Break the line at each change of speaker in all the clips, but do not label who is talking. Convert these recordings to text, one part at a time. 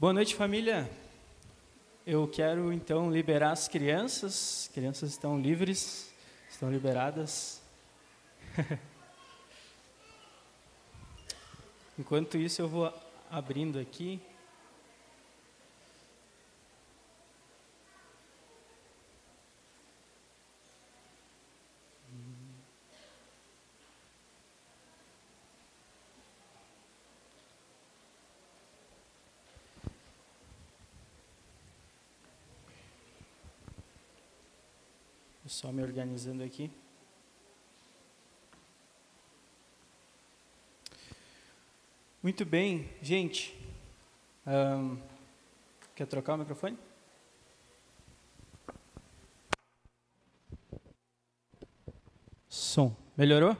Boa noite, família. Eu quero então liberar as crianças. As crianças estão livres, estão liberadas. Enquanto isso, eu vou abrindo aqui. Só me organizando aqui. Muito bem, gente. Um, quer trocar o microfone? Som. Melhorou?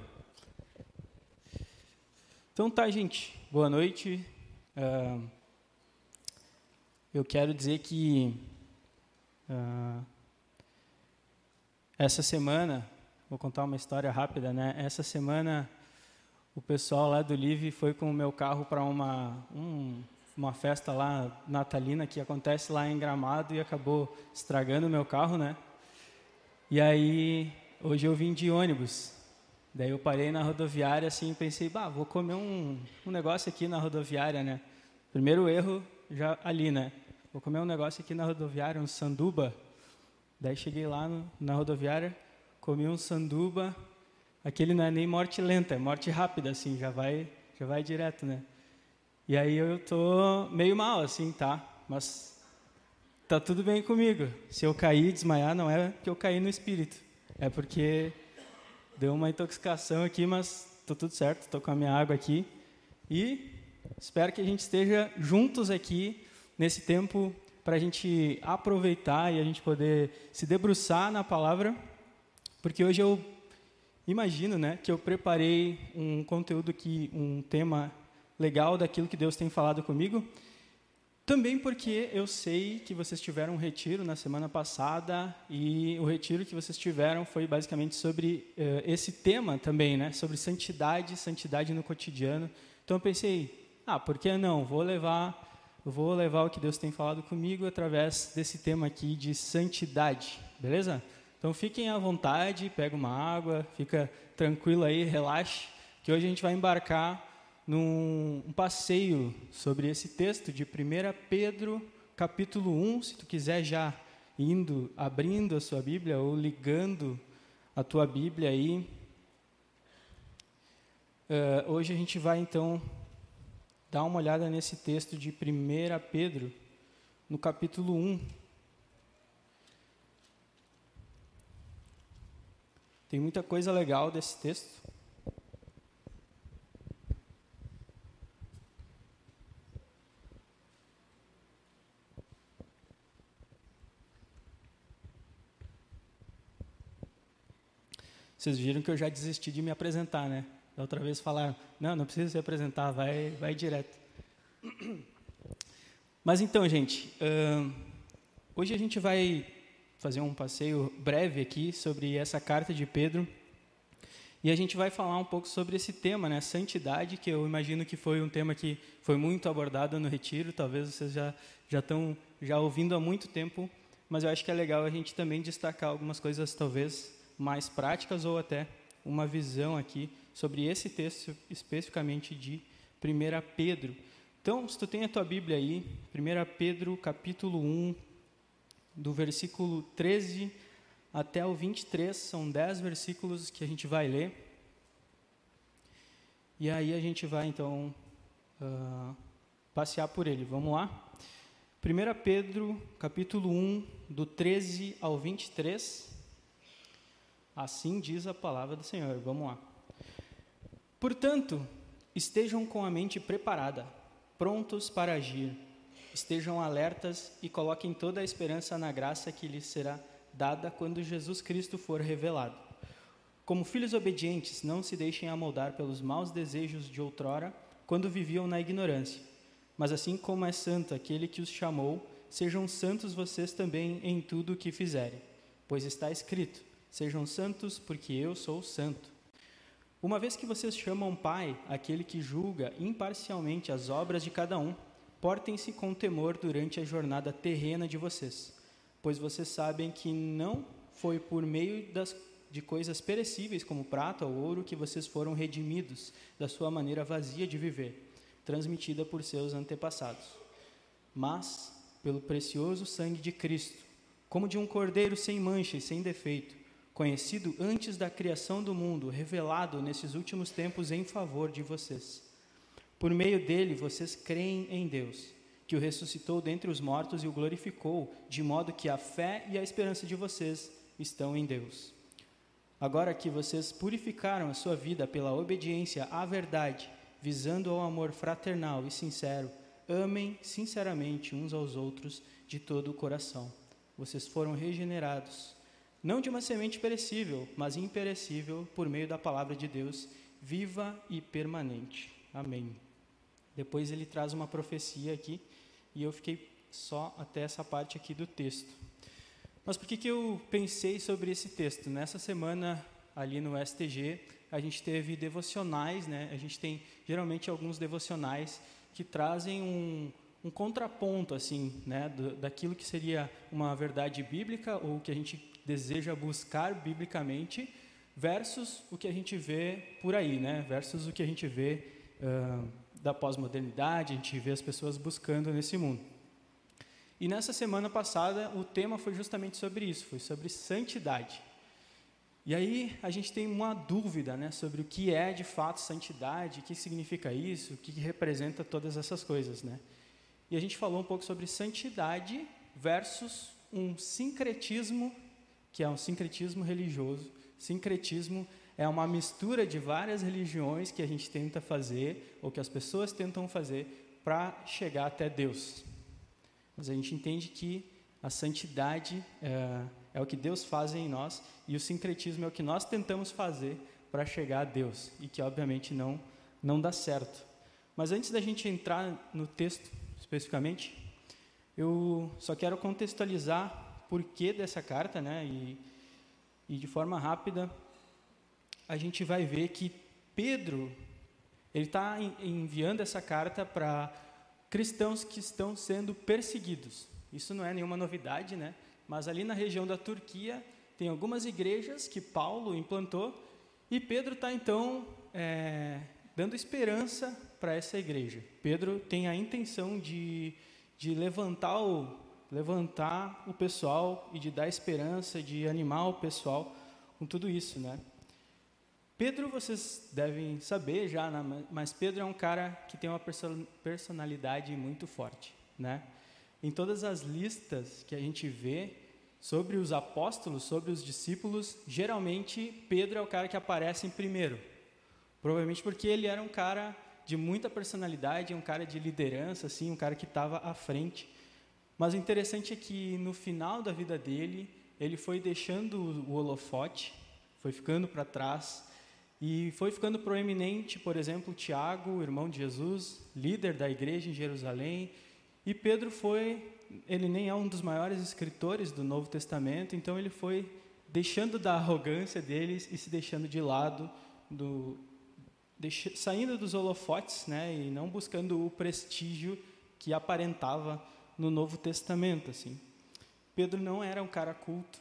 Então tá, gente. Boa noite. Uh, eu quero dizer que uh, essa semana, vou contar uma história rápida, né? Essa semana o pessoal lá do Live foi com o meu carro para uma um, uma festa lá natalina que acontece lá em Gramado e acabou estragando o meu carro, né? E aí hoje eu vim de ônibus. Daí eu parei na rodoviária assim e pensei, bah, vou comer um, um negócio aqui na rodoviária, né? Primeiro erro já ali, né? Vou comer um negócio aqui na rodoviária, um sanduba. Daí cheguei lá no, na rodoviária, comi um sanduba, aquele não é nem morte lenta, é morte rápida, assim, já vai, já vai direto, né? E aí eu tô meio mal, assim, tá? Mas tá tudo bem comigo. Se eu cair, desmaiar, não é porque eu caí no espírito, é porque deu uma intoxicação aqui, mas tô tudo certo, tô com a minha água aqui e espero que a gente esteja juntos aqui nesse tempo para a gente aproveitar e a gente poder se debruçar na palavra, porque hoje eu imagino, né, que eu preparei um conteúdo aqui, um tema legal daquilo que Deus tem falado comigo. Também porque eu sei que vocês tiveram um retiro na semana passada e o retiro que vocês tiveram foi basicamente sobre uh, esse tema também, né? Sobre santidade, santidade no cotidiano. Então eu pensei, ah, por que não? Vou levar eu vou levar o que Deus tem falado comigo através desse tema aqui de santidade, beleza? Então fiquem à vontade, pega uma água, fica tranquilo aí, relaxe, que hoje a gente vai embarcar num um passeio sobre esse texto de 1 Pedro, capítulo 1, se tu quiser já indo, abrindo a sua Bíblia ou ligando a tua Bíblia aí. Uh, hoje a gente vai então Dá uma olhada nesse texto de 1 Pedro, no capítulo 1. Tem muita coisa legal desse texto. Vocês viram que eu já desisti de me apresentar, né? Da outra vez falaram, não, não precisa se apresentar, vai, vai direto. Mas então, gente, uh, hoje a gente vai fazer um passeio breve aqui sobre essa carta de Pedro. E a gente vai falar um pouco sobre esse tema, né, santidade, que eu imagino que foi um tema que foi muito abordado no retiro, talvez vocês já já estão já ouvindo há muito tempo, mas eu acho que é legal a gente também destacar algumas coisas talvez mais práticas ou até uma visão aqui sobre esse texto especificamente de 1 Pedro. Então, se tu tem a tua Bíblia aí, 1 Pedro capítulo 1, do versículo 13 até o 23, são 10 versículos que a gente vai ler. E aí a gente vai então uh, passear por ele. Vamos lá? 1 Pedro capítulo 1, do 13 ao 23. Assim diz a palavra do Senhor. Vamos lá. Portanto, estejam com a mente preparada, prontos para agir. Estejam alertas e coloquem toda a esperança na graça que lhes será dada quando Jesus Cristo for revelado. Como filhos obedientes, não se deixem amoldar pelos maus desejos de outrora, quando viviam na ignorância. Mas assim como é santo aquele que os chamou, sejam santos vocês também em tudo o que fizerem. Pois está escrito: Sejam santos, porque eu sou santo. Uma vez que vocês chamam Pai aquele que julga imparcialmente as obras de cada um, portem-se com temor durante a jornada terrena de vocês, pois vocês sabem que não foi por meio das, de coisas perecíveis como prata ou ouro que vocês foram redimidos da sua maneira vazia de viver, transmitida por seus antepassados, mas pelo precioso sangue de Cristo, como de um cordeiro sem mancha e sem defeito, conhecido antes da criação do mundo, revelado nesses últimos tempos em favor de vocês. Por meio dele, vocês creem em Deus, que o ressuscitou dentre os mortos e o glorificou, de modo que a fé e a esperança de vocês estão em Deus. Agora que vocês purificaram a sua vida pela obediência à verdade, visando ao amor fraternal e sincero, amem sinceramente uns aos outros de todo o coração. Vocês foram regenerados, não de uma semente perecível, mas imperecível, por meio da palavra de Deus, viva e permanente. Amém. Depois ele traz uma profecia aqui, e eu fiquei só até essa parte aqui do texto. Mas por que, que eu pensei sobre esse texto? Nessa semana, ali no STG, a gente teve devocionais, né? A gente tem geralmente alguns devocionais que trazem um, um contraponto, assim, né? Do, daquilo que seria uma verdade bíblica ou que a gente deseja buscar biblicamente, versus o que a gente vê por aí, né? Versus o que a gente vê uh, da pós-modernidade, a gente vê as pessoas buscando nesse mundo. E nessa semana passada, o tema foi justamente sobre isso, foi sobre santidade. E aí a gente tem uma dúvida né, sobre o que é de fato santidade, o que significa isso, o que representa todas essas coisas. Né? E a gente falou um pouco sobre santidade versus um sincretismo, que é um sincretismo religioso. Sincretismo é uma mistura de várias religiões que a gente tenta fazer, ou que as pessoas tentam fazer, para chegar até Deus. Mas a gente entende que a santidade é, é, o que Deus faz em nós e o sincretismo é o que nós tentamos fazer para chegar a Deus e que obviamente não não dá certo. Mas antes da gente entrar no texto especificamente, eu só quero contextualizar por que dessa carta, né? E, e de forma rápida a gente vai ver que Pedro ele está enviando essa carta para cristãos que estão sendo perseguidos. Isso não é nenhuma novidade, né? Mas ali na região da Turquia tem algumas igrejas que Paulo implantou e Pedro está então é, dando esperança para essa igreja. Pedro tem a intenção de, de levantar, o, levantar o pessoal e de dar esperança, de animar o pessoal com tudo isso, né? Pedro, vocês devem saber já, né? mas Pedro é um cara que tem uma personalidade muito forte, né? Em todas as listas que a gente vê sobre os apóstolos, sobre os discípulos, geralmente Pedro é o cara que aparece em primeiro. Provavelmente porque ele era um cara de muita personalidade, um cara de liderança, assim, um cara que estava à frente. Mas o interessante é que no final da vida dele, ele foi deixando o holofote, foi ficando para trás e foi ficando proeminente, por exemplo, Tiago, irmão de Jesus, líder da igreja em Jerusalém. E Pedro foi, ele nem é um dos maiores escritores do Novo Testamento, então ele foi deixando da arrogância deles e se deixando de lado, do, saindo dos holofotes, né, e não buscando o prestígio que aparentava no Novo Testamento, assim. Pedro não era um cara culto,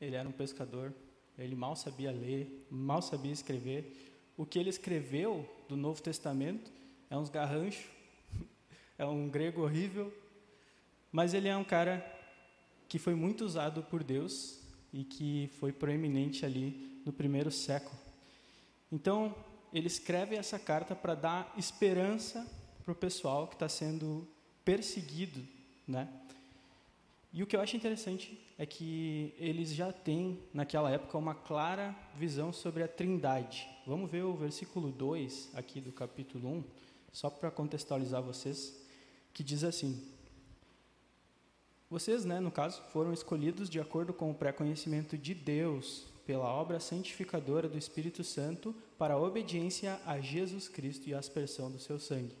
ele era um pescador, ele mal sabia ler, mal sabia escrever. O que ele escreveu do Novo Testamento é uns garranchos, é um grego horrível, mas ele é um cara que foi muito usado por Deus e que foi proeminente ali no primeiro século. Então, ele escreve essa carta para dar esperança para o pessoal que está sendo perseguido, né? E o que eu acho interessante é que eles já têm, naquela época, uma clara visão sobre a trindade. Vamos ver o versículo 2 aqui do capítulo 1, só para contextualizar vocês, que diz assim: Vocês, né, no caso, foram escolhidos de acordo com o pré-conhecimento de Deus, pela obra santificadora do Espírito Santo, para a obediência a Jesus Cristo e a aspersão do seu sangue.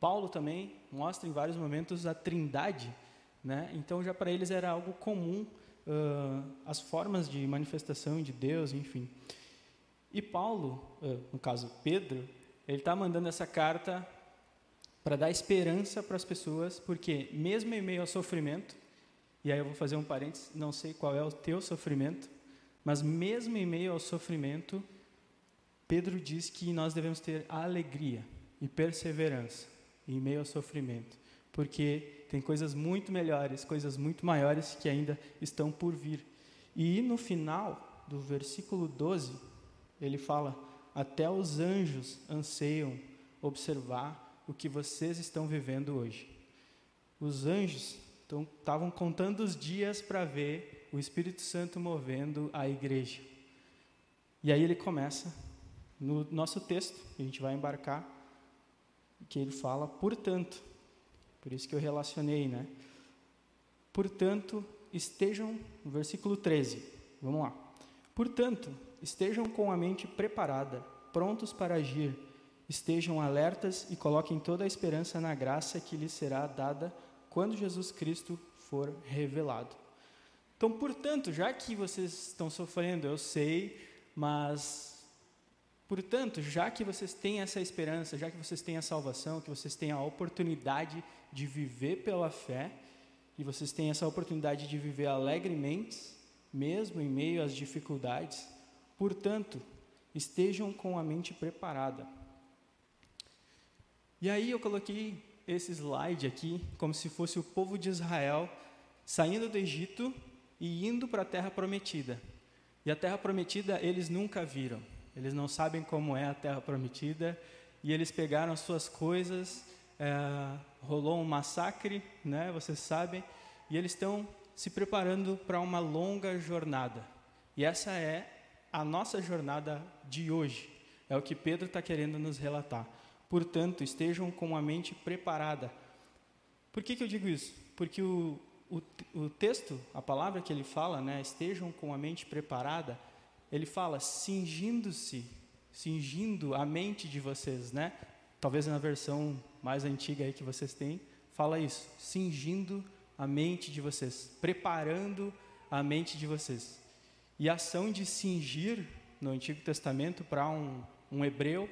Paulo também mostra em vários momentos a trindade né? Então, já para eles era algo comum uh, as formas de manifestação de Deus, enfim. E Paulo, uh, no caso Pedro, ele está mandando essa carta para dar esperança para as pessoas, porque mesmo em meio ao sofrimento, e aí eu vou fazer um parênteses, não sei qual é o teu sofrimento, mas mesmo em meio ao sofrimento, Pedro diz que nós devemos ter alegria e perseverança em meio ao sofrimento, porque tem coisas muito melhores, coisas muito maiores que ainda estão por vir. E no final do versículo 12, ele fala: Até os anjos anseiam observar o que vocês estão vivendo hoje. Os anjos estavam contando os dias para ver o Espírito Santo movendo a igreja. E aí ele começa no nosso texto, a gente vai embarcar, que ele fala, portanto, por isso que eu relacionei, né? Portanto, estejam, no versículo 13, vamos lá. Portanto, estejam com a mente preparada, prontos para agir, estejam alertas e coloquem toda a esperança na graça que lhes será dada quando Jesus Cristo for revelado. Então, portanto, já que vocês estão sofrendo, eu sei, mas portanto, já que vocês têm essa esperança, já que vocês têm a salvação, que vocês têm a oportunidade de viver pela fé, e vocês têm essa oportunidade de viver alegremente, mesmo em meio às dificuldades, portanto, estejam com a mente preparada. E aí eu coloquei esse slide aqui como se fosse o povo de Israel saindo do Egito e indo para a terra prometida. E a terra prometida eles nunca viram. Eles não sabem como é a terra prometida e eles pegaram as suas coisas, é, rolou um massacre, né? Vocês sabem, e eles estão se preparando para uma longa jornada. E essa é a nossa jornada de hoje. É o que Pedro está querendo nos relatar. Portanto, estejam com a mente preparada. Por que, que eu digo isso? Porque o, o, o texto, a palavra que ele fala, né, estejam com a mente preparada, ele fala cingindo-se, cingindo a mente de vocês, né? Talvez na versão mais antiga aí que vocês têm, fala isso, cingindo a mente de vocês, preparando a mente de vocês. E a ação de cingir no Antigo Testamento para um, um hebreu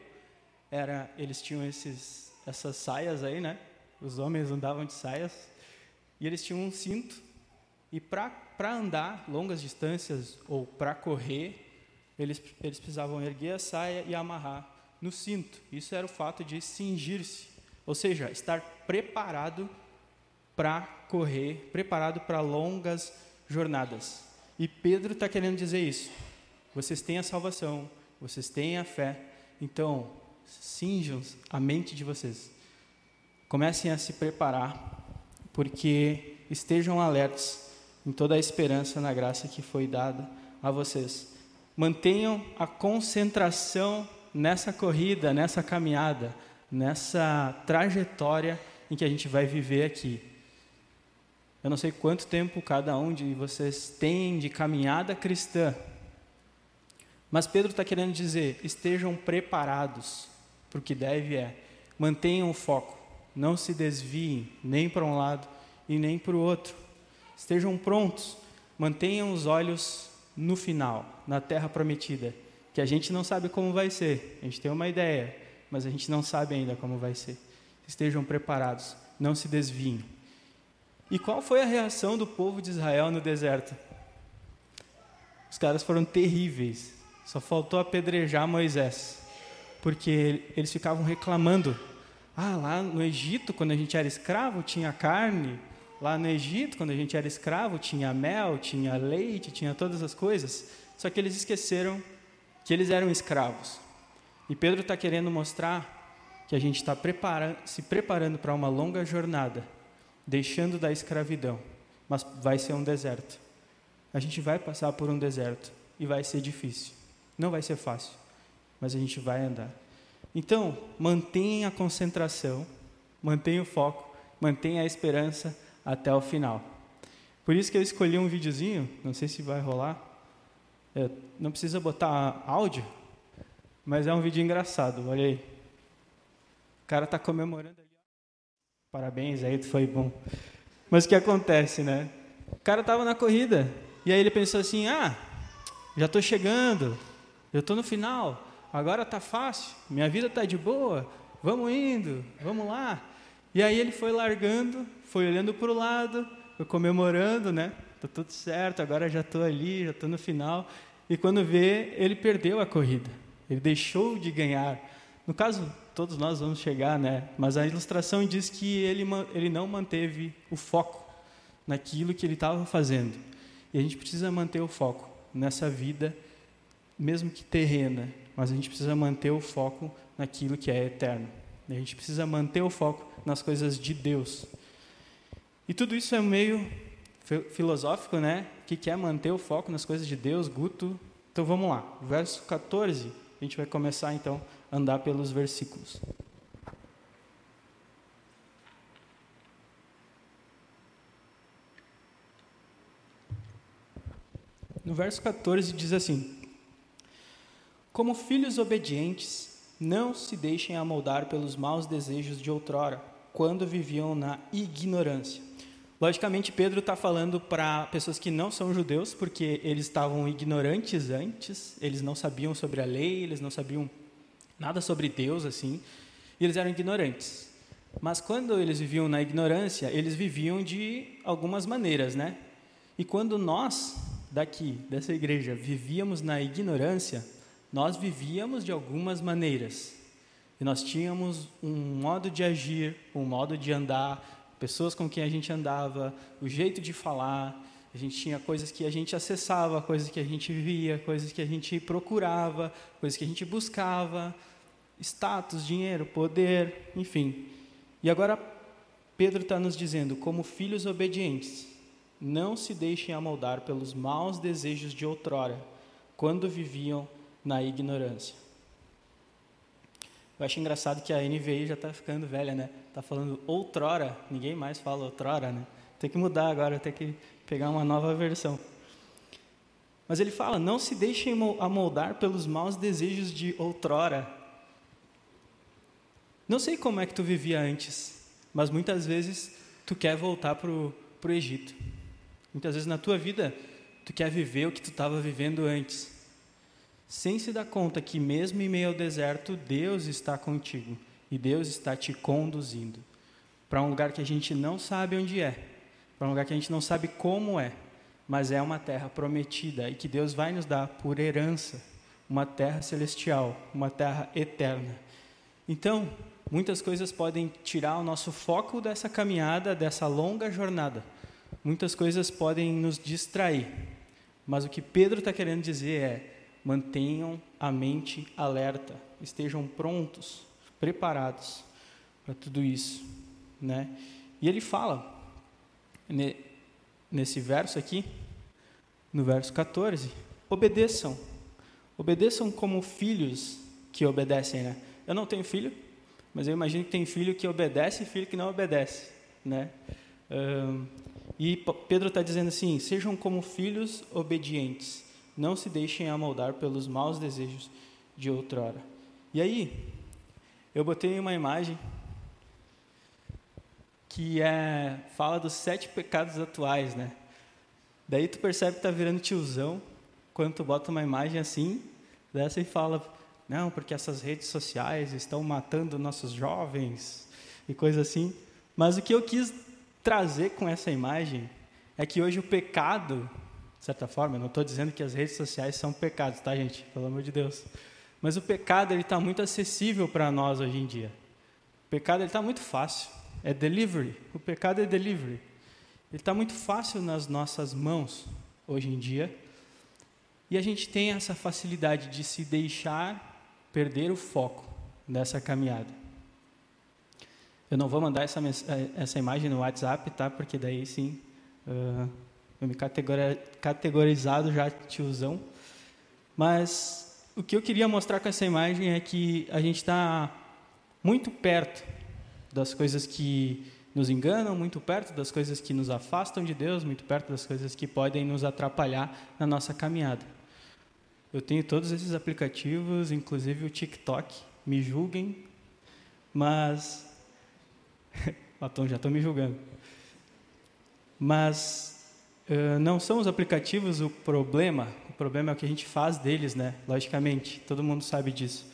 era eles tinham esses essas saias aí, né? Os homens andavam de saias e eles tinham um cinto e para andar longas distâncias ou para correr eles eles precisavam erguer a saia e amarrar no cinto. Isso era o fato de cingir-se, ou seja, estar preparado para correr, preparado para longas jornadas. E Pedro está querendo dizer isso. Vocês têm a salvação, vocês têm a fé, então cinjam a mente de vocês. Comecem a se preparar, porque estejam alertos em toda a esperança na graça que foi dada a vocês. Mantenham a concentração nessa corrida, nessa caminhada, nessa trajetória em que a gente vai viver aqui. Eu não sei quanto tempo cada um de vocês tem de caminhada cristã, mas Pedro está querendo dizer: estejam preparados para o que deve é, mantenham o foco, não se desviem nem para um lado e nem para o outro. Estejam prontos, mantenham os olhos no final, na terra prometida, que a gente não sabe como vai ser. A gente tem uma ideia, mas a gente não sabe ainda como vai ser. Estejam preparados, não se desviem. E qual foi a reação do povo de Israel no deserto? Os caras foram terríveis. Só faltou apedrejar Moisés. Porque eles ficavam reclamando. Ah, lá no Egito, quando a gente era escravo, tinha carne. Lá no Egito, quando a gente era escravo, tinha mel, tinha leite, tinha todas as coisas. Só que eles esqueceram que eles eram escravos. E Pedro está querendo mostrar que a gente está prepara se preparando para uma longa jornada, deixando da escravidão, mas vai ser um deserto. A gente vai passar por um deserto e vai ser difícil. Não vai ser fácil, mas a gente vai andar. Então, mantenha a concentração, mantenha o foco, mantenha a esperança até o final. Por isso que eu escolhi um videozinho, não sei se vai rolar, é, não precisa botar áudio, mas é um vídeo engraçado, olha aí. O cara está comemorando ali. Parabéns, aí foi bom. Mas o que acontece, né? O cara estava na corrida, e aí ele pensou assim, ah, já estou chegando, já estou no final, agora está fácil, minha vida está de boa, vamos indo, vamos lá. E aí ele foi largando, foi olhando para o lado, foi comemorando, né? Tá tudo certo, agora já estou ali, já estou no final. E quando vê, ele perdeu a corrida. Ele deixou de ganhar. No caso, todos nós vamos chegar, né? Mas a ilustração diz que ele, ele não manteve o foco naquilo que ele estava fazendo. E a gente precisa manter o foco nessa vida, mesmo que terrena, mas a gente precisa manter o foco naquilo que é eterno. A gente precisa manter o foco nas coisas de Deus. E tudo isso é meio filosófico, né? Que quer manter o foco nas coisas de Deus, Guto. Então vamos lá, verso 14, a gente vai começar então a andar pelos versículos. No verso 14 diz assim: Como filhos obedientes, não se deixem amoldar pelos maus desejos de outrora, quando viviam na ignorância. Logicamente, Pedro está falando para pessoas que não são judeus, porque eles estavam ignorantes antes, eles não sabiam sobre a lei, eles não sabiam nada sobre Deus, assim, e eles eram ignorantes. Mas quando eles viviam na ignorância, eles viviam de algumas maneiras, né? E quando nós, daqui, dessa igreja, vivíamos na ignorância, nós vivíamos de algumas maneiras. E nós tínhamos um modo de agir, um modo de andar, pessoas com quem a gente andava, o jeito de falar. A gente tinha coisas que a gente acessava, coisas que a gente via, coisas que a gente procurava, coisas que a gente buscava, status, dinheiro, poder, enfim. E agora Pedro está nos dizendo, como filhos obedientes, não se deixem amoldar pelos maus desejos de outrora, quando viviam na ignorância. Eu acho engraçado que a NVI já está ficando velha, né? Está falando outrora, ninguém mais fala outrora, né? Tem que mudar agora, tem que pegar uma nova versão. Mas ele fala: não se deixem amoldar pelos maus desejos de outrora. Não sei como é que tu vivia antes, mas muitas vezes tu quer voltar para o Egito. Muitas vezes na tua vida, tu quer viver o que tu estava vivendo antes, sem se dar conta que mesmo em meio ao deserto, Deus está contigo e Deus está te conduzindo. Para um lugar que a gente não sabe onde é, para um lugar que a gente não sabe como é, mas é uma terra prometida e que Deus vai nos dar por herança, uma terra celestial, uma terra eterna. Então, muitas coisas podem tirar o nosso foco dessa caminhada, dessa longa jornada. Muitas coisas podem nos distrair, mas o que Pedro está querendo dizer é: mantenham a mente alerta, estejam prontos, preparados para tudo isso, né? E ele fala nesse verso aqui, no verso 14, obedeçam, obedeçam como filhos que obedecem, né? Eu não tenho filho, mas eu imagino que tem filho que obedece e filho que não obedece, né? Um, e Pedro está dizendo assim: sejam como filhos obedientes, não se deixem amoldar pelos maus desejos de outrora. E aí, eu botei uma imagem que é, fala dos sete pecados atuais, né? Daí tu percebe que está virando tiozão quando tu bota uma imagem assim, dessa e fala, não, porque essas redes sociais estão matando nossos jovens e coisa assim. Mas o que eu quis trazer com essa imagem é que hoje o pecado, de certa forma, eu não estou dizendo que as redes sociais são pecados, tá, gente? Pelo amor de Deus. Mas o pecado ele está muito acessível para nós hoje em dia. O pecado está muito fácil. É delivery. O pecado é delivery. Ele está muito fácil nas nossas mãos hoje em dia. E a gente tem essa facilidade de se deixar perder o foco nessa caminhada. Eu não vou mandar essa, eh, essa imagem no WhatsApp, tá? Porque daí sim, uh, eu me categorizado já tiozão. Mas o que eu queria mostrar com essa imagem é que a gente está muito perto das coisas que nos enganam, muito perto das coisas que nos afastam de Deus, muito perto das coisas que podem nos atrapalhar na nossa caminhada. Eu tenho todos esses aplicativos, inclusive o TikTok, me julguem, mas Batom, já estou me julgando. Mas uh, não são os aplicativos o problema, o problema é o que a gente faz deles, né? Logicamente, todo mundo sabe disso.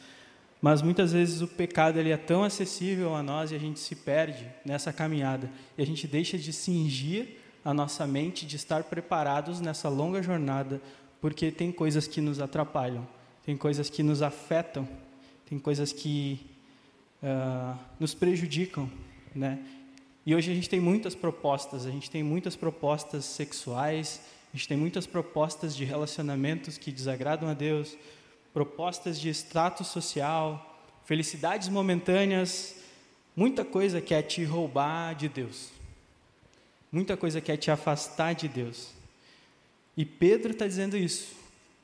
Mas muitas vezes o pecado ele é tão acessível a nós e a gente se perde nessa caminhada e a gente deixa de cingir a nossa mente, de estar preparados nessa longa jornada, porque tem coisas que nos atrapalham, tem coisas que nos afetam, tem coisas que uh, nos prejudicam, né? E hoje a gente tem muitas propostas, a gente tem muitas propostas sexuais, a gente tem muitas propostas de relacionamentos que desagradam a Deus, propostas de status social, felicidades momentâneas, muita coisa quer te roubar de Deus. Muita coisa quer te afastar de Deus. E Pedro está dizendo isso.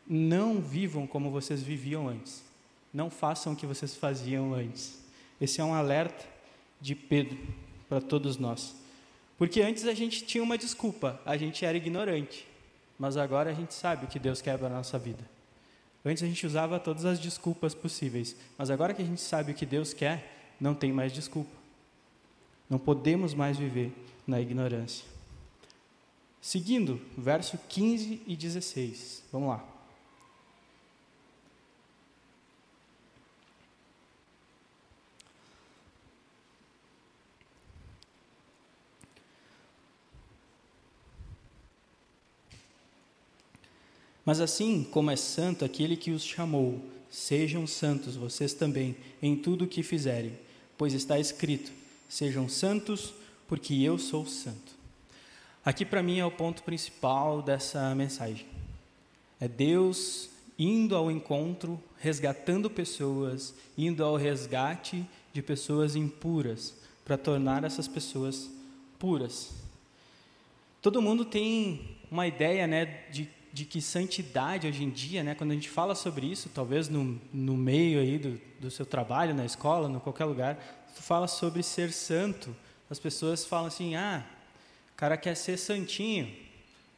Não vivam como vocês viviam antes. Não façam o que vocês faziam antes. Esse é um alerta de Pedro para todos nós. Porque antes a gente tinha uma desculpa, a gente era ignorante. Mas agora a gente sabe o que Deus quer para a nossa vida. Antes a gente usava todas as desculpas possíveis, mas agora que a gente sabe o que Deus quer, não tem mais desculpa. Não podemos mais viver na ignorância. Seguindo, verso 15 e 16. Vamos lá. Mas assim como é santo aquele que os chamou, sejam santos vocês também em tudo o que fizerem, pois está escrito: sejam santos, porque eu sou santo. Aqui para mim é o ponto principal dessa mensagem. É Deus indo ao encontro, resgatando pessoas, indo ao resgate de pessoas impuras, para tornar essas pessoas puras. Todo mundo tem uma ideia, né, de de que santidade hoje em dia, né, quando a gente fala sobre isso, talvez no, no meio aí do, do seu trabalho, na escola, em qualquer lugar, tu fala sobre ser santo, as pessoas falam assim, ah, o cara quer ser santinho,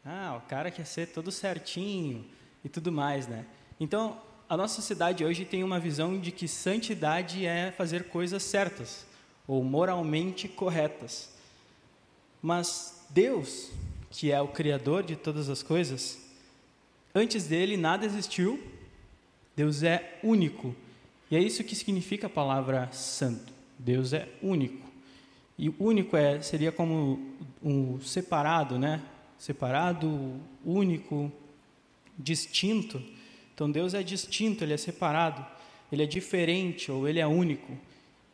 ah, o cara quer ser todo certinho e tudo mais, né? Então, a nossa sociedade hoje tem uma visão de que santidade é fazer coisas certas ou moralmente corretas. Mas Deus, que é o criador de todas as coisas, Antes dele nada existiu. Deus é único. E é isso que significa a palavra santo. Deus é único. E único é seria como um separado, né? Separado, único, distinto. Então Deus é distinto, ele é separado, ele é diferente ou ele é único.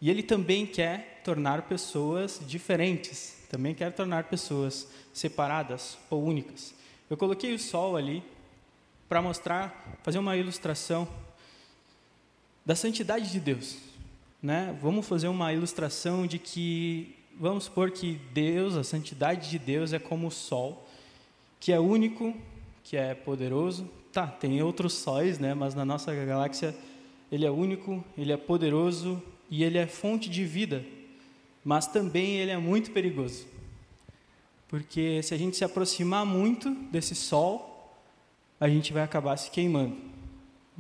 E ele também quer tornar pessoas diferentes, também quer tornar pessoas separadas ou únicas. Eu coloquei o sol ali para mostrar, fazer uma ilustração da santidade de Deus. Né? Vamos fazer uma ilustração de que, vamos supor que Deus, a santidade de Deus é como o sol, que é único, que é poderoso. Tá, tem outros sóis, né? mas na nossa galáxia ele é único, ele é poderoso e ele é fonte de vida, mas também ele é muito perigoso. Porque se a gente se aproximar muito desse sol, a gente vai acabar se queimando.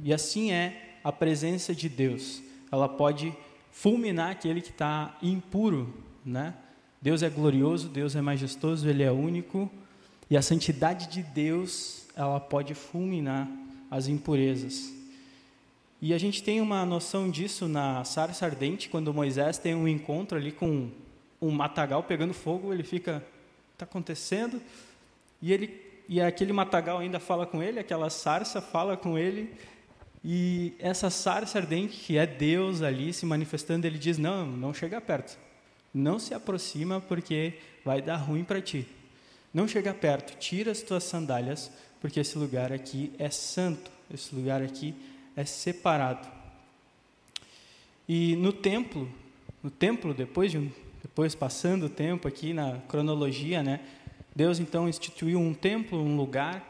E assim é a presença de Deus. Ela pode fulminar aquele que está impuro, né? Deus é glorioso, Deus é majestoso, Ele é único. E a santidade de Deus, ela pode fulminar as impurezas. E a gente tem uma noção disso na sarça ardente, quando Moisés tem um encontro ali com um matagal pegando fogo, ele fica, está acontecendo? E ele e aquele matagal ainda fala com ele, aquela sarça fala com ele, e essa sarça ardente, que é Deus ali se manifestando, ele diz: Não, não chega perto, não se aproxima porque vai dar ruim para ti. Não chega perto, tira as tuas sandálias, porque esse lugar aqui é santo, esse lugar aqui é separado. E no templo, no templo depois de um, depois passando o tempo aqui na cronologia, né, Deus então instituiu um templo, um lugar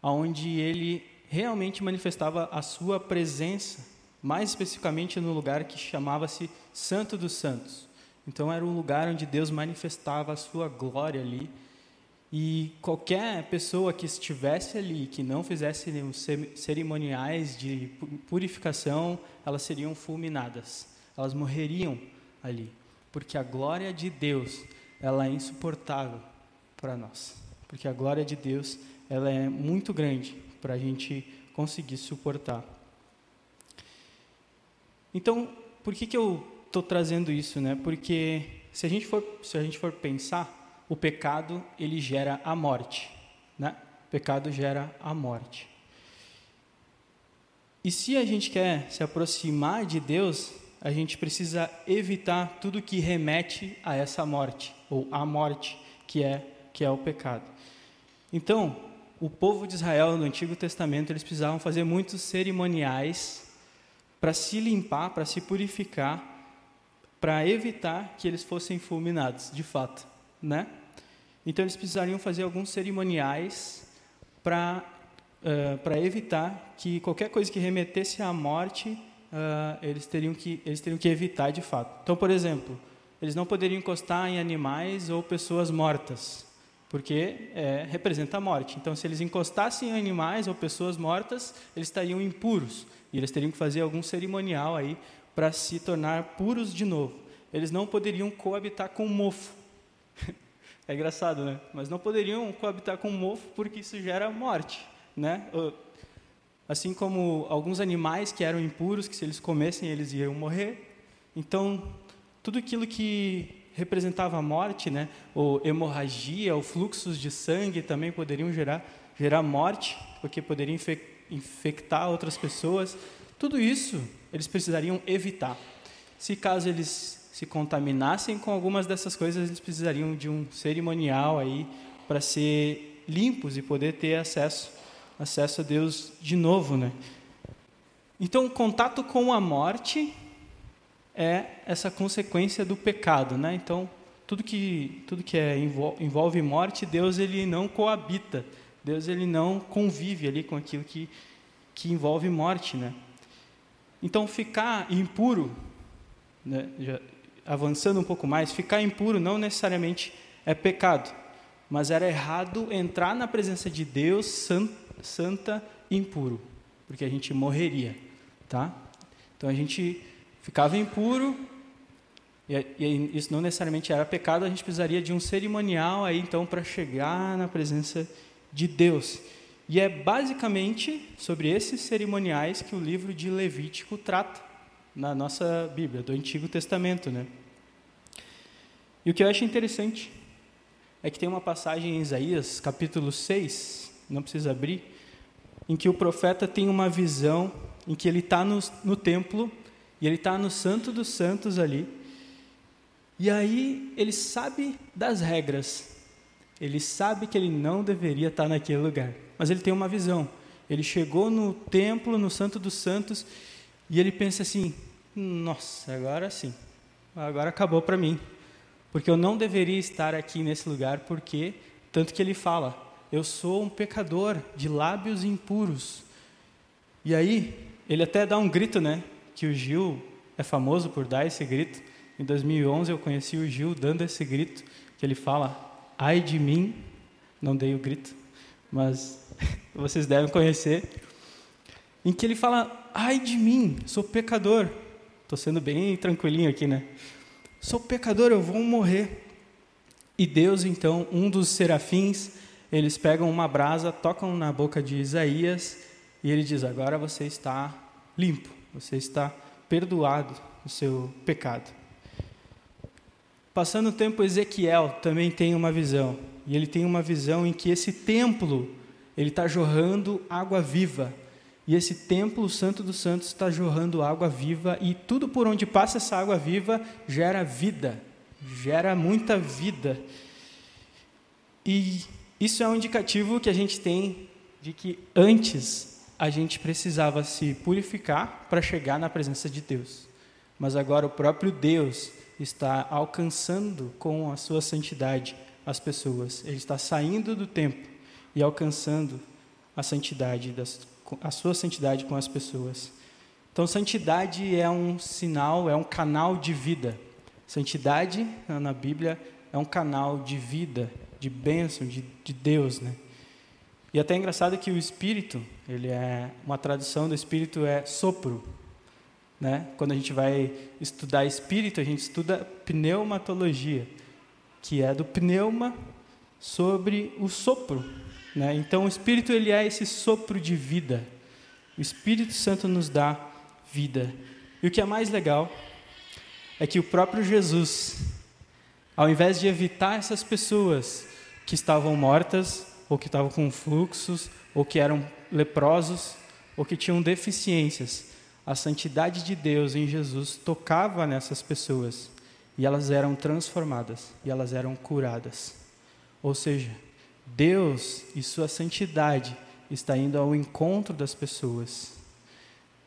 onde ele realmente manifestava a sua presença, mais especificamente no lugar que chamava-se Santo dos Santos. Então era um lugar onde Deus manifestava a sua glória ali. E qualquer pessoa que estivesse ali, que não fizesse cerimoniais de purificação, elas seriam fulminadas. Elas morreriam ali, porque a glória de Deus, ela é insuportável para nós, porque a glória de Deus ela é muito grande para a gente conseguir suportar. Então, por que, que eu estou trazendo isso, né? Porque se a gente for se a gente for pensar, o pecado ele gera a morte, né? O pecado gera a morte. E se a gente quer se aproximar de Deus, a gente precisa evitar tudo que remete a essa morte ou à morte, que é que é o pecado. Então, o povo de Israel no Antigo Testamento, eles precisavam fazer muitos cerimoniais para se limpar, para se purificar, para evitar que eles fossem fulminados, de fato, né? Então eles precisariam fazer alguns cerimoniais para uh, para evitar que qualquer coisa que remetesse à morte, uh, eles teriam que eles teriam que evitar de fato. Então, por exemplo, eles não poderiam encostar em animais ou pessoas mortas, porque é, representa a morte. Então, se eles encostassem em animais ou pessoas mortas, eles estariam impuros. E eles teriam que fazer algum cerimonial aí para se tornar puros de novo. Eles não poderiam coabitar com mofo. É engraçado, né? Mas não poderiam coabitar com mofo porque isso gera morte, né? Assim como alguns animais que eram impuros, que se eles comessem eles iam morrer. Então, tudo aquilo que representava a morte, né? Ou hemorragia, ou fluxos de sangue também poderiam gerar gerar morte, porque poderiam infectar outras pessoas, tudo isso eles precisariam evitar. Se caso eles se contaminassem com algumas dessas coisas, eles precisariam de um cerimonial aí para ser limpos e poder ter acesso acesso a Deus de novo, né? Então, o contato com a morte é essa consequência do pecado, né? Então, tudo que tudo que é, envolve morte, Deus ele não coabita Deus ele não convive ali com aquilo que, que envolve morte, né? Então ficar impuro, né, já, avançando um pouco mais, ficar impuro não necessariamente é pecado, mas era errado entrar na presença de Deus san, santa impuro, porque a gente morreria, tá? Então a gente ficava impuro e, e isso não necessariamente era pecado, a gente precisaria de um cerimonial aí então para chegar na presença de de Deus. E é basicamente sobre esses cerimoniais que o livro de Levítico trata na nossa Bíblia, do Antigo Testamento, né? E o que eu acho interessante é que tem uma passagem em Isaías, capítulo 6, não precisa abrir, em que o profeta tem uma visão em que ele está no, no templo e ele está no Santo dos Santos ali, e aí ele sabe das regras, ele sabe que ele não deveria estar naquele lugar, mas ele tem uma visão. Ele chegou no templo, no Santo dos Santos, e ele pensa assim: nossa, agora sim, agora acabou para mim, porque eu não deveria estar aqui nesse lugar, porque tanto que ele fala: eu sou um pecador de lábios impuros. E aí ele até dá um grito, né? Que o Gil é famoso por dar esse grito. Em 2011 eu conheci o Gil dando esse grito, que ele fala: Ai de mim, não dei o grito, mas vocês devem conhecer, em que ele fala: Ai de mim, sou pecador. Estou sendo bem tranquilinho aqui, né? Sou pecador, eu vou morrer. E Deus, então, um dos serafins, eles pegam uma brasa, tocam na boca de Isaías e ele diz: Agora você está limpo, você está perdoado do seu pecado. Passando o tempo, Ezequiel também tem uma visão. E ele tem uma visão em que esse templo ele está jorrando água viva. E esse templo, o Santo dos Santos, está jorrando água viva. E tudo por onde passa essa água viva gera vida, gera muita vida. E isso é um indicativo que a gente tem de que antes a gente precisava se purificar para chegar na presença de Deus. Mas agora o próprio Deus está alcançando com a sua santidade as pessoas. Ele está saindo do tempo e alcançando a santidade, das, a sua santidade com as pessoas. Então, santidade é um sinal, é um canal de vida. Santidade, na Bíblia, é um canal de vida, de bênção, de, de Deus, né? E até é engraçado que o Espírito, ele é uma tradução do Espírito é sopro, né? Quando a gente vai estudar espírito, a gente estuda pneumatologia, que é do pneuma sobre o sopro. Né? Então, o espírito ele é esse sopro de vida. O Espírito Santo nos dá vida. E o que é mais legal é que o próprio Jesus, ao invés de evitar essas pessoas que estavam mortas, ou que estavam com fluxos, ou que eram leprosos, ou que tinham deficiências, a santidade de Deus em Jesus tocava nessas pessoas e elas eram transformadas e elas eram curadas. Ou seja, Deus e sua santidade está indo ao encontro das pessoas.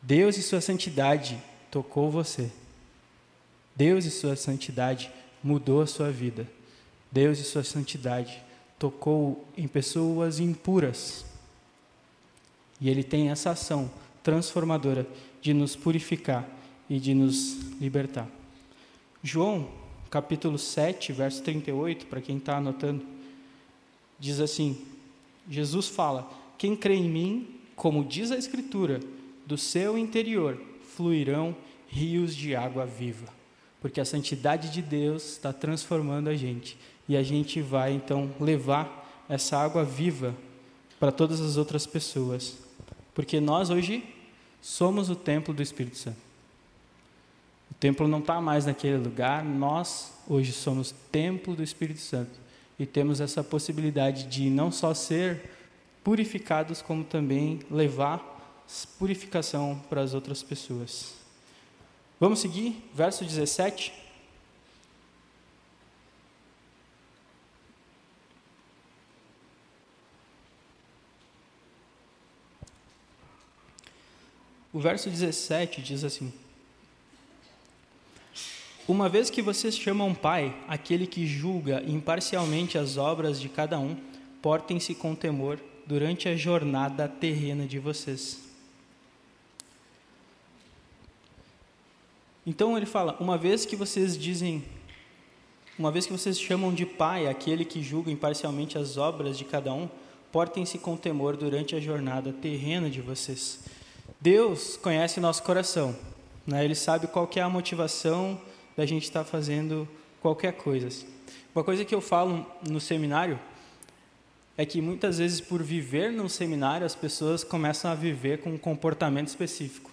Deus e sua santidade tocou você. Deus e sua santidade mudou a sua vida. Deus e sua santidade tocou em pessoas impuras. E ele tem essa ação transformadora de nos purificar e de nos libertar. João, capítulo 7, verso 38, para quem está anotando, diz assim: Jesus fala: Quem crê em mim, como diz a Escritura, do seu interior fluirão rios de água viva. Porque a santidade de Deus está transformando a gente. E a gente vai então levar essa água viva para todas as outras pessoas. Porque nós hoje somos o templo do Espírito Santo. O templo não está mais naquele lugar, nós hoje somos templo do Espírito Santo. E temos essa possibilidade de não só ser purificados, como também levar purificação para as outras pessoas. Vamos seguir, verso 17. O verso 17 diz assim: Uma vez que vocês chamam Pai aquele que julga imparcialmente as obras de cada um, portem-se com temor durante a jornada terrena de vocês. Então ele fala: uma vez que vocês dizem, uma vez que vocês chamam de Pai aquele que julga imparcialmente as obras de cada um, portem-se com temor durante a jornada terrena de vocês. Deus conhece nosso coração, né? Ele sabe qual é a motivação da gente estar fazendo qualquer coisa. Uma coisa que eu falo no seminário é que muitas vezes por viver no seminário as pessoas começam a viver com um comportamento específico.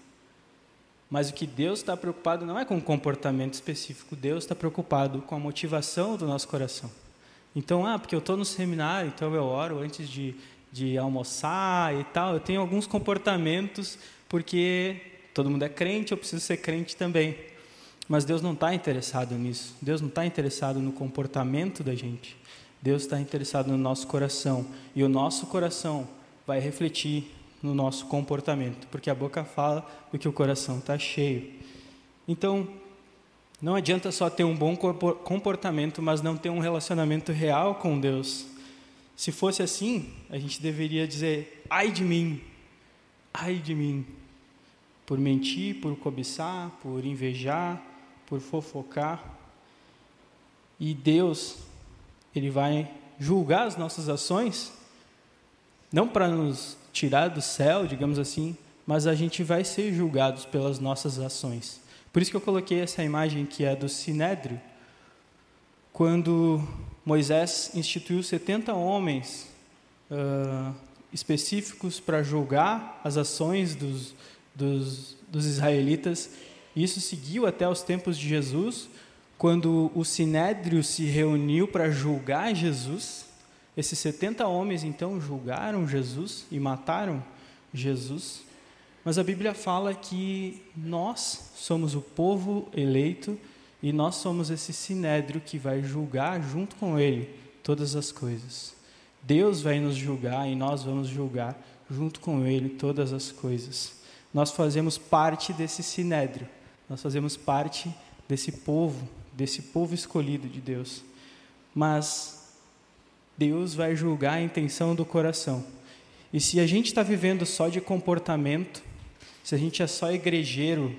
Mas o que Deus está preocupado não é com o comportamento específico, Deus está preocupado com a motivação do nosso coração. Então, ah, porque eu estou no seminário, então eu oro antes de, de almoçar e tal, eu tenho alguns comportamentos porque todo mundo é crente, eu preciso ser crente também. Mas Deus não está interessado nisso, Deus não está interessado no comportamento da gente, Deus está interessado no nosso coração, e o nosso coração vai refletir no nosso comportamento, porque a boca fala do que o coração está cheio. Então, não adianta só ter um bom comportamento, mas não ter um relacionamento real com Deus. Se fosse assim, a gente deveria dizer: ai de mim, ai de mim, por mentir, por cobiçar, por invejar, por fofocar. E Deus, Ele vai julgar as nossas ações, não para nos tirar do céu, digamos assim, mas a gente vai ser julgados pelas nossas ações. Por isso que eu coloquei essa imagem que é do Sinédrio, quando Moisés instituiu 70 homens uh, específicos para julgar as ações dos, dos, dos israelitas. Isso seguiu até os tempos de Jesus, quando o Sinédrio se reuniu para julgar Jesus esses 70 homens então julgaram Jesus e mataram Jesus, mas a Bíblia fala que nós somos o povo eleito e nós somos esse sinédrio que vai julgar junto com ele todas as coisas. Deus vai nos julgar e nós vamos julgar junto com ele todas as coisas. Nós fazemos parte desse sinédrio, nós fazemos parte desse povo, desse povo escolhido de Deus. Mas Deus vai julgar a intenção do coração. E se a gente está vivendo só de comportamento, se a gente é só igrejeiro,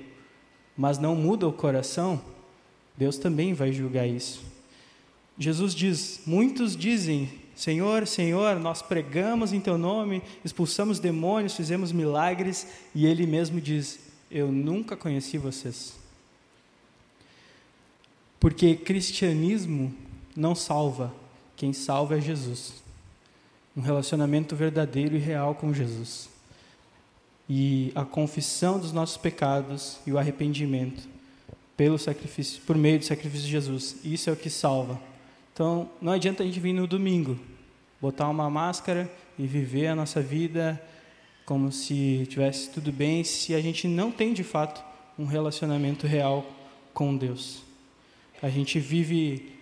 mas não muda o coração, Deus também vai julgar isso. Jesus diz: Muitos dizem, Senhor, Senhor, nós pregamos em Teu nome, expulsamos demônios, fizemos milagres, e Ele mesmo diz: Eu nunca conheci vocês. Porque cristianismo não salva, quem salva é Jesus. Um relacionamento verdadeiro e real com Jesus. e a confissão dos nossos pecados e o arrependimento pelo sacrifício, por meio do sacrifício de Jesus. Isso é o que salva. Então, não adianta a gente vir no domingo, botar uma máscara e viver a nossa vida como se tivesse tudo bem, se a gente não tem de fato um relacionamento real com Deus. A gente vive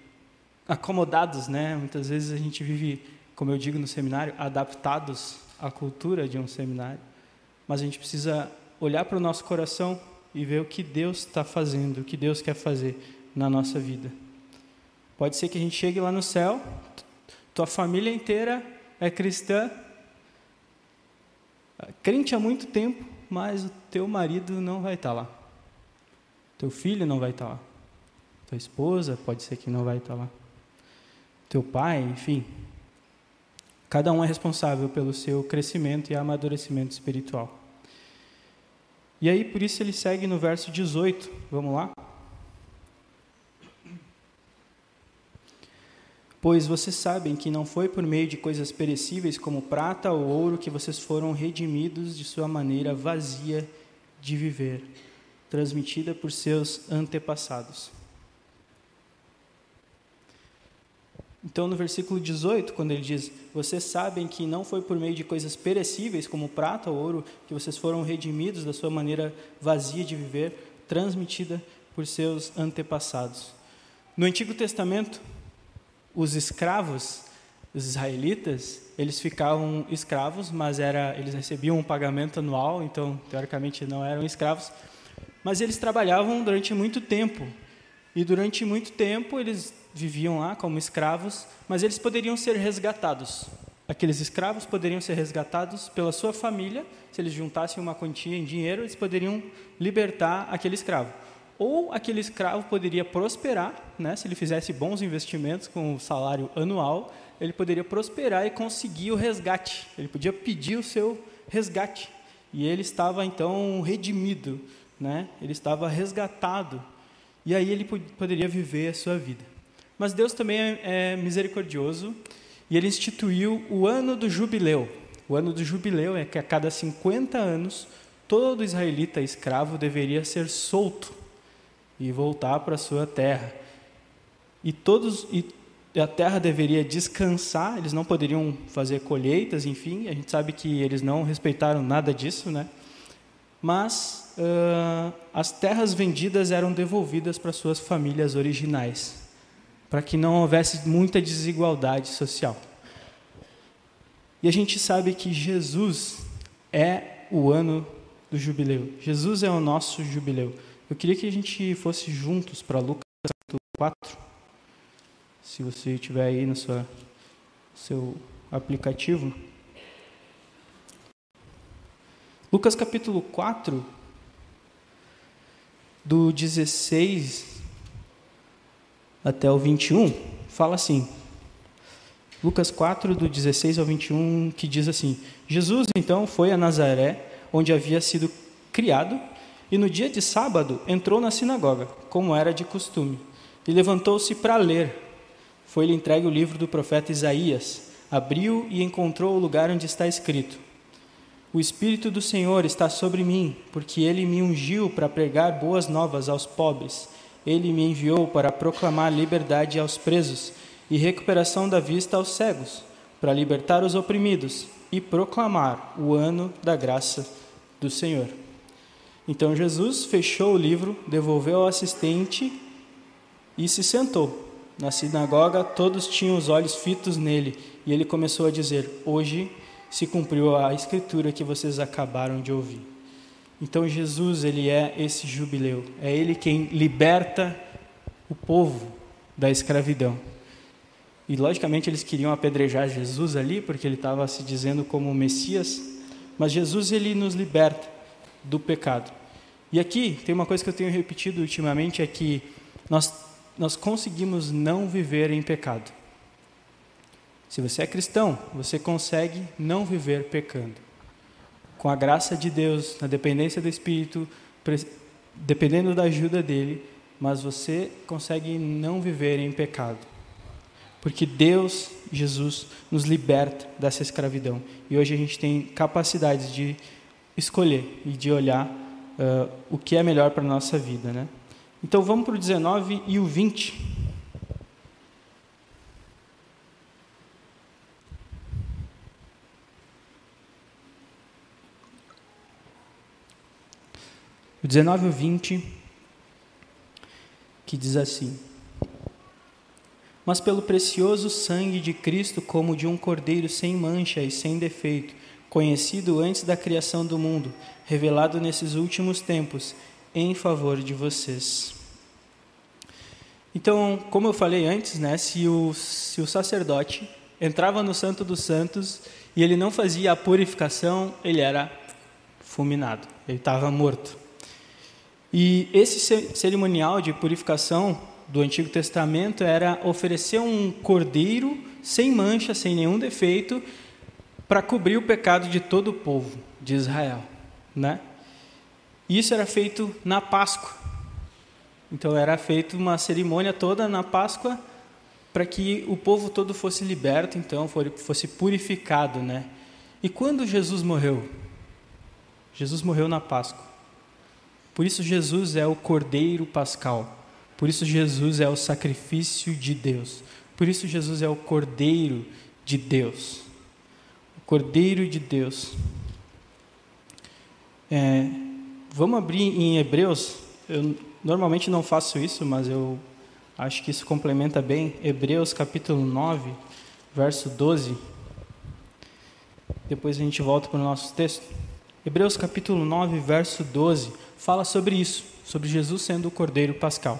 acomodados, né? Muitas vezes a gente vive, como eu digo no seminário, adaptados à cultura de um seminário. Mas a gente precisa olhar para o nosso coração e ver o que Deus está fazendo, o que Deus quer fazer na nossa vida. Pode ser que a gente chegue lá no céu, tua família inteira é cristã, crente há muito tempo, mas o teu marido não vai estar lá. Teu filho não vai estar lá. Tua esposa pode ser que não vai estar lá. Teu pai, enfim. Cada um é responsável pelo seu crescimento e amadurecimento espiritual. E aí, por isso, ele segue no verso 18. Vamos lá? Pois vocês sabem que não foi por meio de coisas perecíveis como prata ou ouro que vocês foram redimidos de sua maneira vazia de viver, transmitida por seus antepassados. Então, no versículo 18, quando ele diz: Vocês sabem que não foi por meio de coisas perecíveis como prata ou ouro que vocês foram redimidos da sua maneira vazia de viver, transmitida por seus antepassados. No Antigo Testamento, os escravos, os israelitas, eles ficavam escravos, mas era, eles recebiam um pagamento anual, então teoricamente não eram escravos, mas eles trabalhavam durante muito tempo. E durante muito tempo eles viviam lá como escravos, mas eles poderiam ser resgatados. Aqueles escravos poderiam ser resgatados pela sua família, se eles juntassem uma quantia em dinheiro, eles poderiam libertar aquele escravo ou aquele escravo poderia prosperar, né, se ele fizesse bons investimentos com o salário anual, ele poderia prosperar e conseguir o resgate. Ele podia pedir o seu resgate. E ele estava então redimido, né? Ele estava resgatado. E aí ele poderia viver a sua vida. Mas Deus também é, é misericordioso e ele instituiu o ano do jubileu. O ano do jubileu é que a cada 50 anos todo israelita escravo deveria ser solto e voltar para sua terra. E todos e a terra deveria descansar, eles não poderiam fazer colheitas, enfim, a gente sabe que eles não respeitaram nada disso, né? Mas uh, as terras vendidas eram devolvidas para suas famílias originais, para que não houvesse muita desigualdade social. E a gente sabe que Jesus é o ano do jubileu. Jesus é o nosso jubileu. Eu queria que a gente fosse juntos para Lucas capítulo 4. Se você tiver aí no sua, seu aplicativo. Lucas capítulo 4, do 16 até o 21, fala assim. Lucas 4, do 16 ao 21, que diz assim: Jesus então foi a Nazaré, onde havia sido criado e no dia de sábado entrou na sinagoga, como era de costume, e levantou-se para ler. Foi-lhe entregue o livro do profeta Isaías. Abriu e encontrou o lugar onde está escrito: O Espírito do Senhor está sobre mim, porque ele me ungiu para pregar boas novas aos pobres. Ele me enviou para proclamar liberdade aos presos e recuperação da vista aos cegos, para libertar os oprimidos e proclamar o ano da graça do Senhor. Então Jesus fechou o livro, devolveu ao assistente e se sentou. Na sinagoga, todos tinham os olhos fitos nele, e ele começou a dizer: Hoje se cumpriu a escritura que vocês acabaram de ouvir. Então Jesus, ele é esse jubileu, é ele quem liberta o povo da escravidão. E logicamente eles queriam apedrejar Jesus ali, porque ele estava se dizendo como Messias, mas Jesus ele nos liberta do pecado. E aqui tem uma coisa que eu tenho repetido ultimamente é que nós nós conseguimos não viver em pecado. Se você é cristão, você consegue não viver pecando. Com a graça de Deus, na dependência do Espírito, dependendo da ajuda dele, mas você consegue não viver em pecado. Porque Deus, Jesus, nos liberta dessa escravidão. E hoje a gente tem capacidade de escolher e de olhar uh, o que é melhor para a nossa vida. Né? Então vamos para o 19 e o 20. O 19 e o 20, que diz assim: Mas pelo precioso sangue de Cristo, como de um cordeiro sem mancha e sem defeito, conhecido antes da criação do mundo, revelado nesses últimos tempos, em favor de vocês. Então, como eu falei antes, né, se o, se o sacerdote entrava no Santo dos Santos e ele não fazia a purificação, ele era fulminado, ele estava morto. E esse cerimonial de purificação do Antigo Testamento era oferecer um cordeiro sem mancha, sem nenhum defeito, para cobrir o pecado de todo o povo de Israel, né? Isso era feito na Páscoa. Então era feita uma cerimônia toda na Páscoa para que o povo todo fosse liberto, então fosse purificado, né? E quando Jesus morreu? Jesus morreu na Páscoa. Por isso Jesus é o Cordeiro Pascal. Por isso Jesus é o sacrifício de Deus. Por isso Jesus é o Cordeiro de Deus. O Cordeiro de Deus. É, vamos abrir em Hebreus. Eu normalmente não faço isso, mas eu acho que isso complementa bem. Hebreus capítulo 9, verso 12. Depois a gente volta para o nosso texto. Hebreus capítulo 9, verso 12 fala sobre isso, sobre Jesus sendo o Cordeiro Pascal.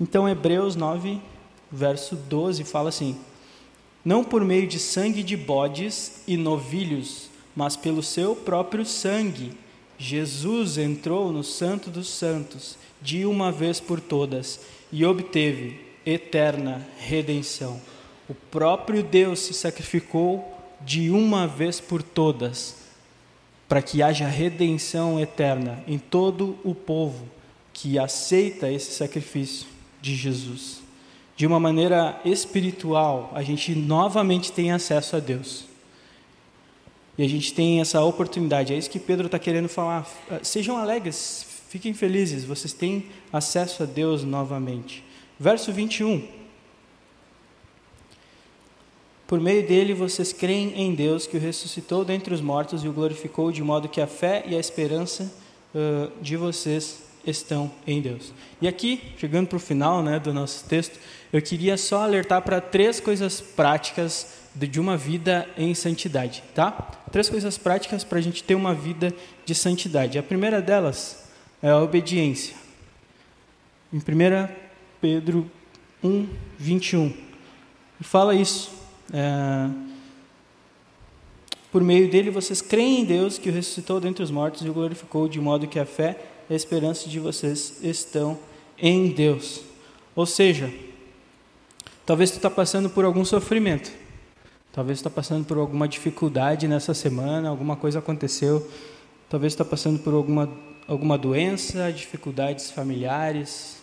Então, Hebreus 9, verso 12 fala assim: Não por meio de sangue de bodes e novilhos, mas pelo seu próprio sangue, Jesus entrou no Santo dos Santos de uma vez por todas e obteve eterna redenção. O próprio Deus se sacrificou de uma vez por todas para que haja redenção eterna em todo o povo que aceita esse sacrifício de Jesus. De uma maneira espiritual, a gente novamente tem acesso a Deus. E a gente tem essa oportunidade. É isso que Pedro está querendo falar. Sejam alegres, fiquem felizes, vocês têm acesso a Deus novamente. Verso 21. Por meio dele vocês creem em Deus que o ressuscitou dentre os mortos e o glorificou, de modo que a fé e a esperança uh, de vocês estão em Deus. E aqui, chegando para o final né, do nosso texto, eu queria só alertar para três coisas práticas de uma vida em santidade, tá? Três coisas práticas para a gente ter uma vida de santidade. A primeira delas é a obediência. Em 1 Pedro 1, 21, fala isso. É, por meio dele vocês creem em Deus que o ressuscitou dentre os mortos e o glorificou, de modo que a fé e a esperança de vocês estão em Deus. Ou seja, talvez tu está passando por algum sofrimento, talvez está passando por alguma dificuldade nessa semana, alguma coisa aconteceu, talvez está passando por alguma, alguma doença, dificuldades familiares,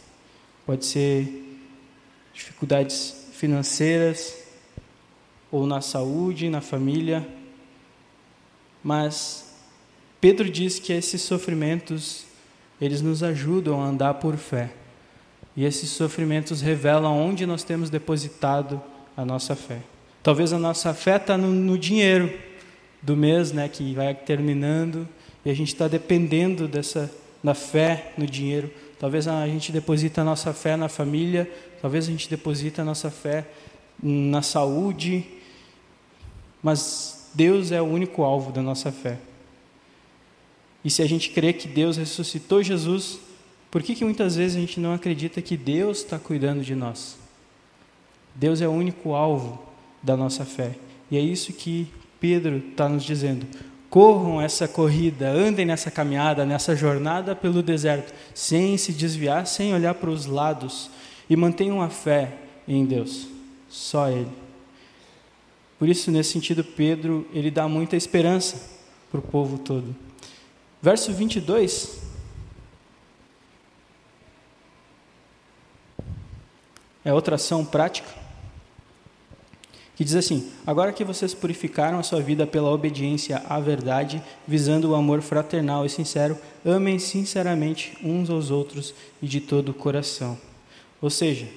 pode ser dificuldades financeiras, ou na saúde, na família. Mas Pedro diz que esses sofrimentos eles nos ajudam a andar por fé. E esses sofrimentos revelam onde nós temos depositado a nossa fé. Talvez a nossa fé está no, no, dinheiro do mês, né, que vai terminando, e a gente está dependendo dessa da fé no dinheiro. Talvez a gente deposita a nossa fé na família, talvez a gente deposita a nossa fé na saúde, mas Deus é o único alvo da nossa fé. E se a gente crê que Deus ressuscitou Jesus, por que, que muitas vezes a gente não acredita que Deus está cuidando de nós? Deus é o único alvo da nossa fé. E é isso que Pedro está nos dizendo. Corram essa corrida, andem nessa caminhada, nessa jornada pelo deserto, sem se desviar, sem olhar para os lados, e mantenham a fé em Deus, só Ele. Por isso, nesse sentido, Pedro ele dá muita esperança para o povo todo. Verso 22. É outra ação prática. Que diz assim: Agora que vocês purificaram a sua vida pela obediência à verdade, visando o amor fraternal e sincero, amem sinceramente uns aos outros e de todo o coração. Ou seja,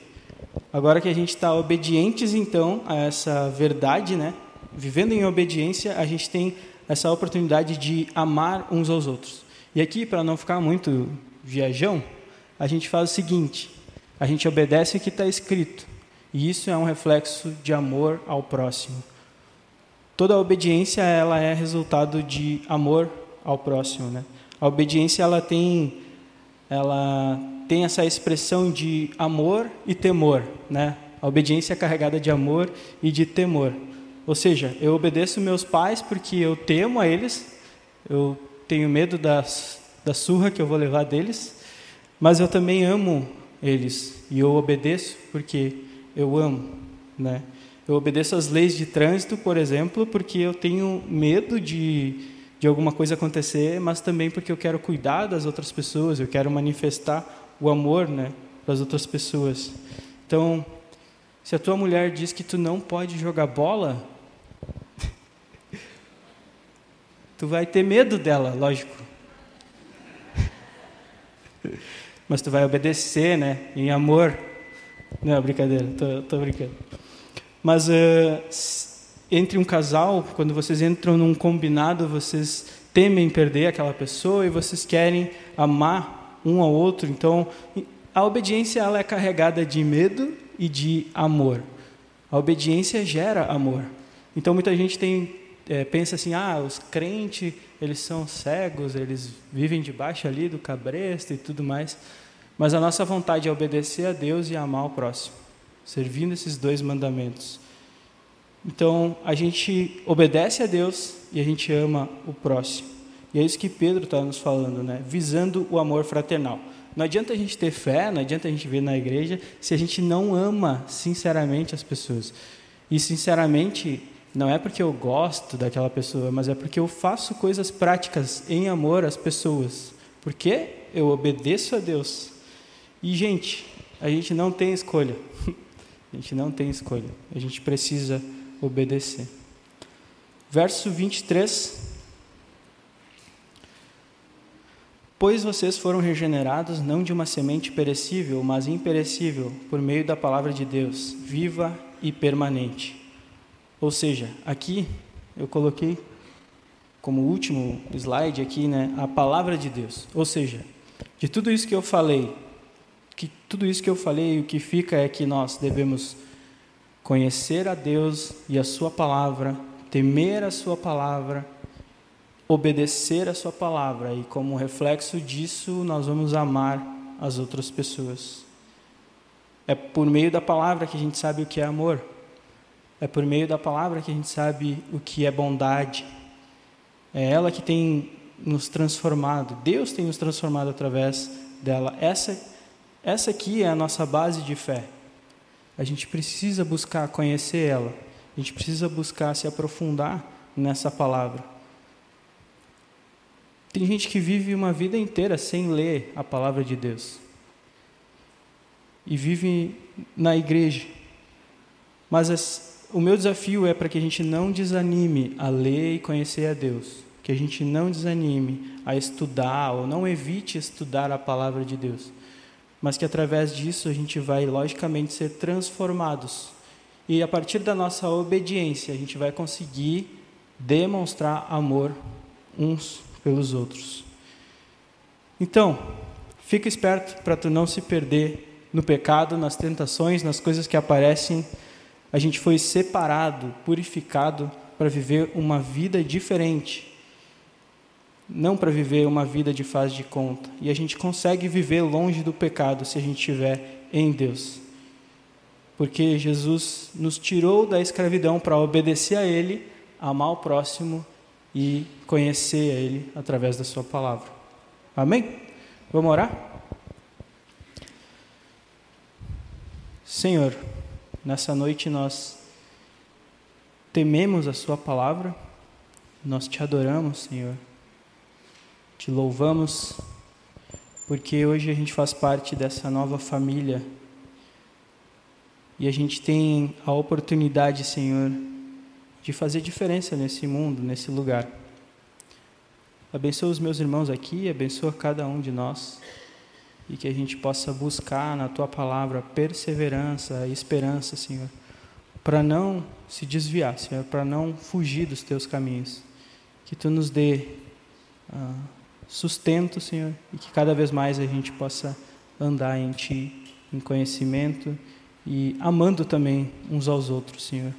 agora que a gente está obedientes então a essa verdade, né? Vivendo em obediência, a gente tem essa oportunidade de amar uns aos outros. E aqui, para não ficar muito viajão, a gente faz o seguinte: a gente obedece o que está escrito. E isso é um reflexo de amor ao próximo. Toda obediência ela é resultado de amor ao próximo, né? A obediência ela tem ela tem essa expressão de amor e temor, né? A obediência é carregada de amor e de temor. Ou seja, eu obedeço meus pais porque eu temo a eles, eu tenho medo das, da surra que eu vou levar deles, mas eu também amo eles e eu obedeço porque eu amo, né? Eu obedeço às leis de trânsito, por exemplo, porque eu tenho medo de, de alguma coisa acontecer, mas também porque eu quero cuidar das outras pessoas, eu quero manifestar o amor, né, para as outras pessoas. Então, se a tua mulher diz que tu não pode jogar bola, tu vai ter medo dela, lógico. Mas tu vai obedecer, né? Em amor. Não, brincadeira, tô, tô brincando. Mas uh, entre um casal, quando vocês entram num combinado, vocês temem perder aquela pessoa e vocês querem amar um ao outro. Então, a obediência ela é carregada de medo e de amor. A obediência gera amor. Então, muita gente tem é, pensa assim, ah, os crentes, eles são cegos, eles vivem debaixo ali do cabresto e tudo mais. Mas a nossa vontade é obedecer a Deus e amar o próximo, servindo esses dois mandamentos. Então, a gente obedece a Deus e a gente ama o próximo. E é isso que Pedro está nos falando, né? Visando o amor fraternal. Não adianta a gente ter fé, não adianta a gente vir na igreja se a gente não ama sinceramente as pessoas. E sinceramente não é porque eu gosto daquela pessoa, mas é porque eu faço coisas práticas em amor às pessoas. Porque eu obedeço a Deus. E, gente, a gente não tem escolha. A gente não tem escolha. A gente precisa obedecer. Verso 23. Pois vocês foram regenerados não de uma semente perecível, mas imperecível, por meio da palavra de Deus, viva e permanente ou seja, aqui eu coloquei como último slide aqui, né, a palavra de Deus. Ou seja, de tudo isso que eu falei, que tudo isso que eu falei, o que fica é que nós devemos conhecer a Deus e a sua palavra, temer a sua palavra, obedecer a sua palavra e como reflexo disso nós vamos amar as outras pessoas. É por meio da palavra que a gente sabe o que é amor. É por meio da palavra que a gente sabe o que é bondade. É ela que tem nos transformado. Deus tem nos transformado através dela. Essa, essa aqui é a nossa base de fé. A gente precisa buscar conhecer ela. A gente precisa buscar se aprofundar nessa palavra. Tem gente que vive uma vida inteira sem ler a palavra de Deus. E vive na igreja. Mas as, o meu desafio é para que a gente não desanime a ler e conhecer a Deus, que a gente não desanime a estudar ou não evite estudar a palavra de Deus, mas que através disso a gente vai logicamente ser transformados. E a partir da nossa obediência, a gente vai conseguir demonstrar amor uns pelos outros. Então, fica esperto para tu não se perder no pecado, nas tentações, nas coisas que aparecem a gente foi separado, purificado para viver uma vida diferente. Não para viver uma vida de faz de conta. E a gente consegue viver longe do pecado se a gente estiver em Deus. Porque Jesus nos tirou da escravidão para obedecer a Ele, amar o próximo e conhecer a Ele através da Sua palavra. Amém? Vamos orar? Senhor, Nessa noite nós tememos a Sua palavra, nós te adoramos, Senhor, te louvamos, porque hoje a gente faz parte dessa nova família e a gente tem a oportunidade, Senhor, de fazer diferença nesse mundo, nesse lugar. Abençoa os meus irmãos aqui, abençoa cada um de nós e que a gente possa buscar na tua palavra perseverança e esperança, Senhor, para não se desviar, Senhor, para não fugir dos teus caminhos. Que tu nos dê uh, sustento, Senhor, e que cada vez mais a gente possa andar em ti, em conhecimento e amando também uns aos outros, Senhor.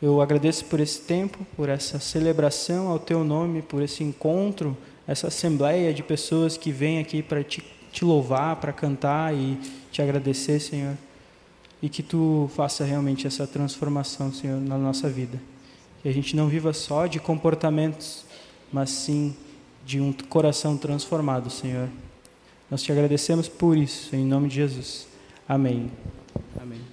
Eu agradeço por esse tempo, por essa celebração ao teu nome, por esse encontro, essa assembleia de pessoas que vêm aqui para te, te louvar, para cantar e te agradecer, Senhor. E que tu faça realmente essa transformação, Senhor, na nossa vida. Que a gente não viva só de comportamentos, mas sim de um coração transformado, Senhor. Nós te agradecemos por isso, em nome de Jesus. Amém. Amém.